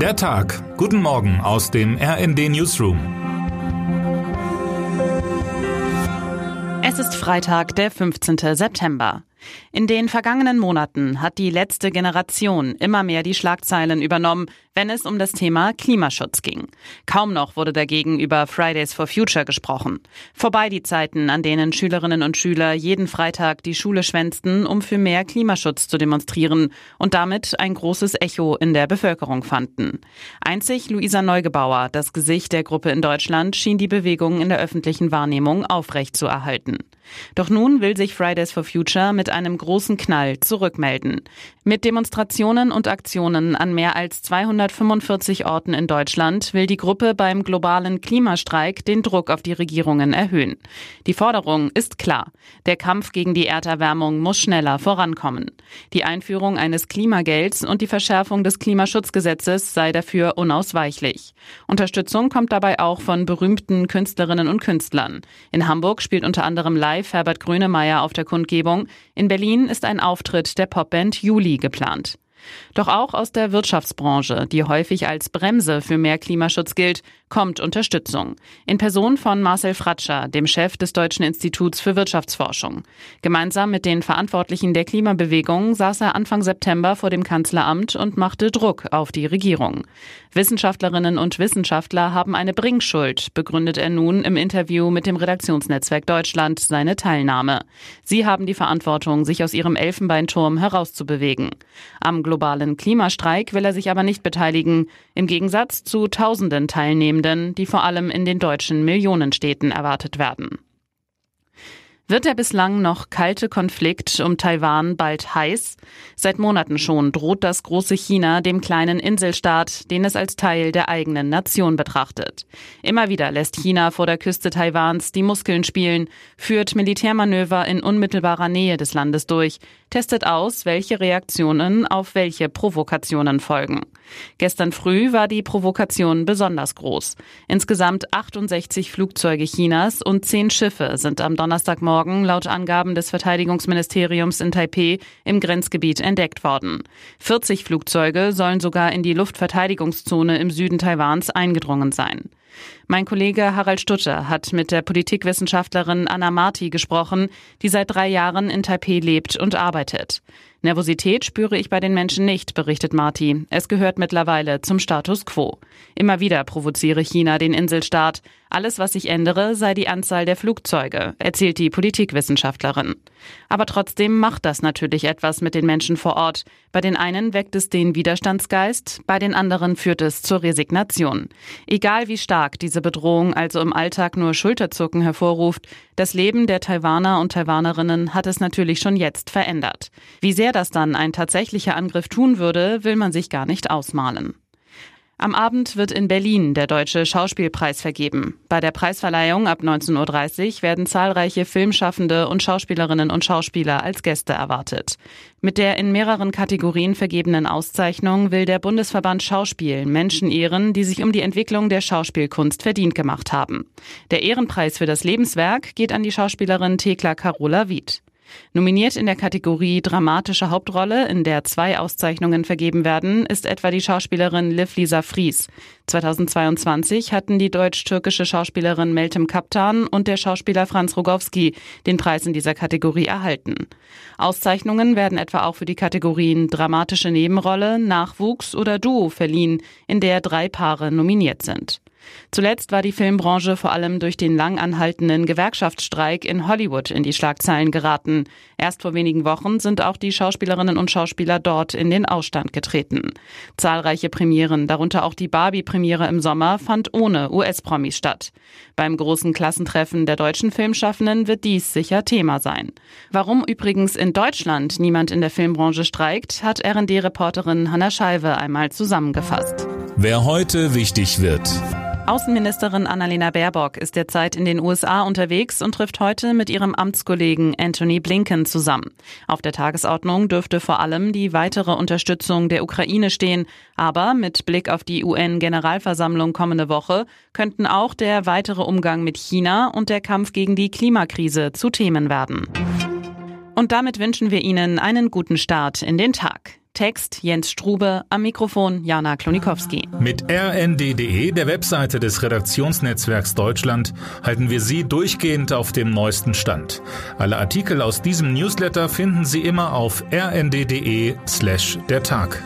Der Tag. Guten Morgen aus dem RND Newsroom. Es ist Freitag, der 15. September. In den vergangenen Monaten hat die letzte Generation immer mehr die Schlagzeilen übernommen, wenn es um das Thema Klimaschutz ging. Kaum noch wurde dagegen über Fridays for Future gesprochen. Vorbei die Zeiten, an denen Schülerinnen und Schüler jeden Freitag die Schule schwänzten, um für mehr Klimaschutz zu demonstrieren und damit ein großes Echo in der Bevölkerung fanden. Einzig Luisa Neugebauer, das Gesicht der Gruppe in Deutschland, schien die Bewegung in der öffentlichen Wahrnehmung aufrechtzuerhalten. Doch nun will sich Fridays for Future mit einem großen Knall zurückmelden. Mit Demonstrationen und Aktionen an mehr als 245 Orten in Deutschland will die Gruppe beim globalen Klimastreik den Druck auf die Regierungen erhöhen. Die Forderung ist klar. Der Kampf gegen die Erderwärmung muss schneller vorankommen. Die Einführung eines Klimagelds und die Verschärfung des Klimaschutzgesetzes sei dafür unausweichlich. Unterstützung kommt dabei auch von berühmten Künstlerinnen und Künstlern. In Hamburg spielt unter anderem live Herbert Grönemeyer auf der Kundgebung. In Berlin ist ein Auftritt der Popband Juli geplant. Doch auch aus der Wirtschaftsbranche, die häufig als Bremse für mehr Klimaschutz gilt, kommt Unterstützung. In Person von Marcel Fratscher, dem Chef des Deutschen Instituts für Wirtschaftsforschung. Gemeinsam mit den Verantwortlichen der Klimabewegung saß er Anfang September vor dem Kanzleramt und machte Druck auf die Regierung. Wissenschaftlerinnen und Wissenschaftler haben eine Bringschuld, begründet er nun im Interview mit dem Redaktionsnetzwerk Deutschland seine Teilnahme. Sie haben die Verantwortung, sich aus ihrem Elfenbeinturm herauszubewegen. Am globalen Klimastreik will er sich aber nicht beteiligen, im Gegensatz zu tausenden Teilnehmenden, die vor allem in den deutschen Millionenstädten erwartet werden. Wird der bislang noch kalte Konflikt um Taiwan bald heiß? Seit Monaten schon droht das große China dem kleinen Inselstaat, den es als Teil der eigenen Nation betrachtet. Immer wieder lässt China vor der Küste Taiwans die Muskeln spielen, führt Militärmanöver in unmittelbarer Nähe des Landes durch, testet aus, welche Reaktionen auf welche Provokationen folgen. Gestern früh war die Provokation besonders groß. Insgesamt 68 Flugzeuge Chinas und 10 Schiffe sind am Donnerstagmorgen Morgen laut Angaben des Verteidigungsministeriums in Taipeh im Grenzgebiet entdeckt worden. 40 Flugzeuge sollen sogar in die Luftverteidigungszone im Süden Taiwans eingedrungen sein. Mein Kollege Harald Stutter hat mit der Politikwissenschaftlerin Anna Marti gesprochen, die seit drei Jahren in Taipeh lebt und arbeitet. Nervosität spüre ich bei den Menschen nicht, berichtet Marti. Es gehört mittlerweile zum Status quo. Immer wieder provoziere China den Inselstaat. Alles, was sich ändere, sei die Anzahl der Flugzeuge, erzählt die Politikwissenschaftlerin. Aber trotzdem macht das natürlich etwas mit den Menschen vor Ort. Bei den einen weckt es den Widerstandsgeist, bei den anderen führt es zur Resignation. Egal wie stark diese Bedrohung also im Alltag nur Schulterzucken hervorruft, das Leben der Taiwaner und Taiwanerinnen hat es natürlich schon jetzt verändert. Wie sehr das dann ein tatsächlicher Angriff tun würde, will man sich gar nicht ausmalen. Am Abend wird in Berlin der Deutsche Schauspielpreis vergeben. Bei der Preisverleihung ab 19.30 Uhr werden zahlreiche Filmschaffende und Schauspielerinnen und Schauspieler als Gäste erwartet. Mit der in mehreren Kategorien vergebenen Auszeichnung will der Bundesverband Schauspiel Menschen ehren, die sich um die Entwicklung der Schauspielkunst verdient gemacht haben. Der Ehrenpreis für das Lebenswerk geht an die Schauspielerin Thekla Carola Wied. Nominiert in der Kategorie Dramatische Hauptrolle, in der zwei Auszeichnungen vergeben werden, ist etwa die Schauspielerin Liv Lisa Fries. 2022 hatten die deutsch-türkische Schauspielerin Meltem Kaptan und der Schauspieler Franz Rogowski den Preis in dieser Kategorie erhalten. Auszeichnungen werden etwa auch für die Kategorien Dramatische Nebenrolle, Nachwuchs oder Duo verliehen, in der drei Paare nominiert sind. Zuletzt war die Filmbranche vor allem durch den lang anhaltenden Gewerkschaftsstreik in Hollywood in die Schlagzeilen geraten. Erst vor wenigen Wochen sind auch die Schauspielerinnen und Schauspieler dort in den Ausstand getreten. Zahlreiche Premieren, darunter auch die Barbie-Premiere im Sommer, fand ohne US-Promis statt. Beim großen Klassentreffen der deutschen Filmschaffenden wird dies sicher Thema sein. Warum übrigens in Deutschland niemand in der Filmbranche streikt, hat RD-Reporterin Hanna Scheibe einmal zusammengefasst. Wer heute wichtig wird. Außenministerin Annalena Baerbock ist derzeit in den USA unterwegs und trifft heute mit ihrem Amtskollegen Anthony Blinken zusammen. Auf der Tagesordnung dürfte vor allem die weitere Unterstützung der Ukraine stehen, aber mit Blick auf die UN-Generalversammlung kommende Woche könnten auch der weitere Umgang mit China und der Kampf gegen die Klimakrise zu Themen werden. Und damit wünschen wir Ihnen einen guten Start in den Tag. Text Jens Strube, am Mikrofon Jana Klonikowski. Mit rnd.de, der Webseite des Redaktionsnetzwerks Deutschland, halten wir Sie durchgehend auf dem neuesten Stand. Alle Artikel aus diesem Newsletter finden Sie immer auf rnd.de slash der Tag.